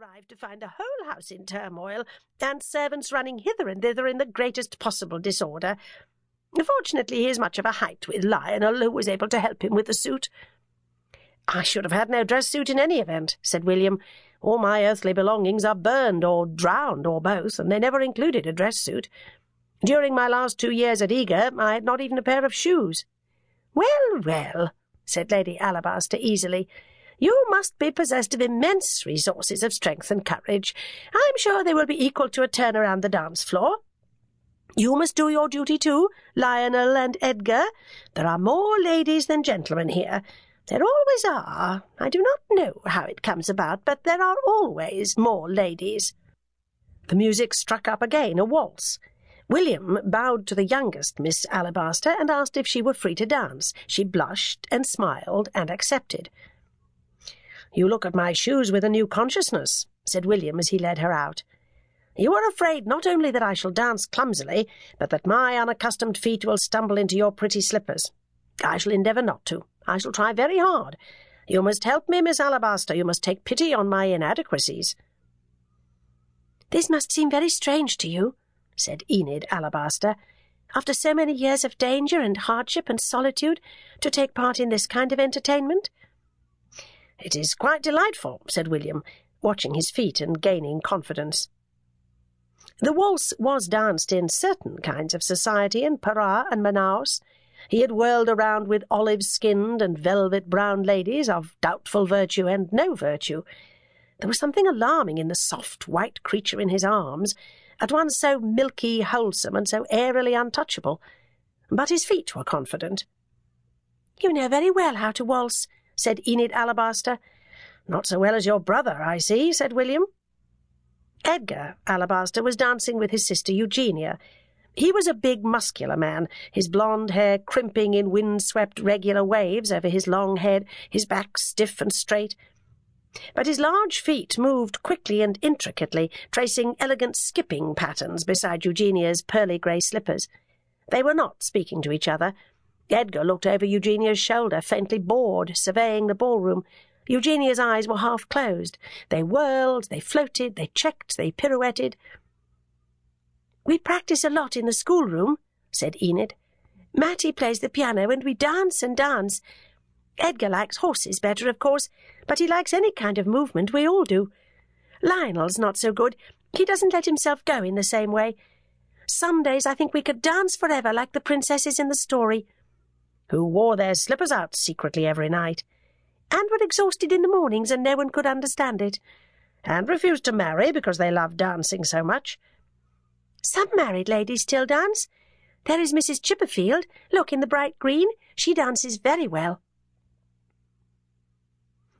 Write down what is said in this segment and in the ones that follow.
arrived to find the whole house in turmoil, and servants running hither and thither in the greatest possible disorder. Fortunately, he is much of a height with Lionel, who was able to help him with the suit. I should have had no dress suit in any event, said William. All my earthly belongings are burned or drowned or both, and they never included a dress suit. During my last two years at Ega, I had not even a pair of shoes. Well, well, said Lady Alabaster easily, you must be possessed of immense resources of strength and courage. I'm sure they will be equal to a turn around the dance floor. You must do your duty too, Lionel and Edgar. There are more ladies than gentlemen here. There always are. I do not know how it comes about, but there are always more ladies. The music struck up again, a waltz. William bowed to the youngest Miss Alabaster and asked if she were free to dance. She blushed and smiled and accepted. You look at my shoes with a new consciousness, said William as he led her out. You are afraid not only that I shall dance clumsily, but that my unaccustomed feet will stumble into your pretty slippers. I shall endeavour not to. I shall try very hard. You must help me, Miss Alabaster. You must take pity on my inadequacies. This must seem very strange to you, said Enid Alabaster, after so many years of danger and hardship and solitude, to take part in this kind of entertainment. It is quite delightful, said William, watching his feet and gaining confidence. The waltz was danced in certain kinds of society in Para and Manaus, he had whirled around with olive-skinned and velvet-brown ladies of doubtful virtue and no virtue. There was something alarming in the soft white creature in his arms, at once so milky, wholesome, and so airily untouchable. But his feet were confident. You know very well how to waltz, said Enid Alabaster. Not so well as your brother, I see, said William. Edgar Alabaster was dancing with his sister Eugenia, he was a big, muscular man, his blonde hair crimping in wind-swept regular waves over his long head, his back stiff and straight. But his large feet moved quickly and intricately, tracing elegant skipping patterns beside Eugenia's pearly grey slippers. They were not speaking to each other. Edgar looked over Eugenia's shoulder, faintly bored, surveying the ballroom. Eugenia's eyes were half closed. They whirled, they floated, they checked, they pirouetted. We practice a lot in the schoolroom, said Enid. Mattie plays the piano, and we dance and dance. Edgar likes horses better, of course, but he likes any kind of movement. We all do. Lionel's not so good. He doesn't let himself go in the same way. Some days I think we could dance forever like the princesses in the story. Who wore their slippers out secretly every night. And were exhausted in the mornings, and no one could understand it. And refused to marry because they loved dancing so much. Some married ladies still dance. There is Mrs. Chipperfield. Look, in the bright green. She dances very well.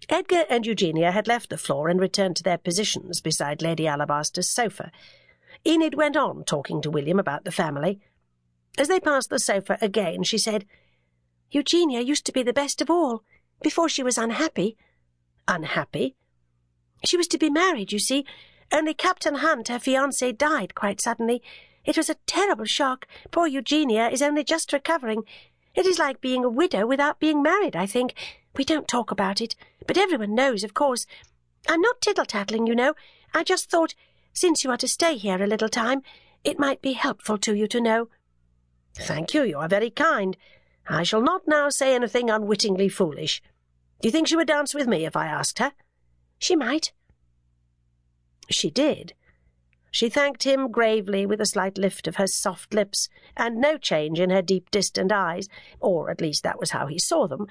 Edgar and Eugenia had left the floor and returned to their positions beside Lady Alabaster's sofa. Enid went on talking to William about the family. As they passed the sofa again, she said, Eugenia used to be the best of all, before she was unhappy. Unhappy? She was to be married, you see, only Captain Hunt, her fiancé, died quite suddenly. It was a terrible shock. Poor Eugenia is only just recovering. It is like being a widow without being married, I think. We don't talk about it, but everyone knows, of course. I'm not tittle-tattling, you know. I just thought, since you are to stay here a little time, it might be helpful to you to know. Thank you, you are very kind. I shall not now say anything unwittingly foolish. Do you think she would dance with me if I asked her? She might. She did. She thanked him gravely with a slight lift of her soft lips, and no change in her deep, distant eyes, or at least that was how he saw them,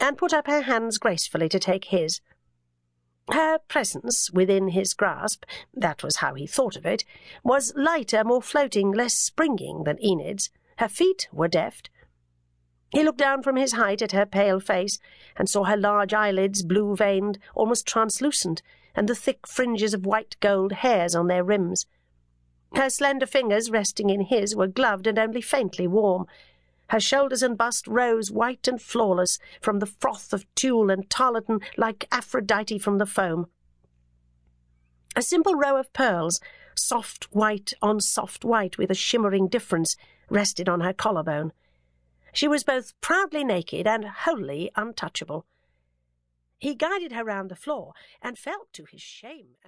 and put up her hands gracefully to take his. Her presence within his grasp, that was how he thought of it, was lighter, more floating, less springing than Enid's. Her feet were deft. He looked down from his height at her pale face, and saw her large eyelids, blue-veined, almost translucent, and the thick fringes of white gold hairs on their rims. Her slender fingers, resting in his, were gloved and only faintly warm. Her shoulders and bust rose white and flawless from the froth of tulle and tarlatan like Aphrodite from the foam. A simple row of pearls, soft white on soft white with a shimmering difference, rested on her collarbone. She was both proudly naked and wholly untouchable. He guided her round the floor, and felt to his shame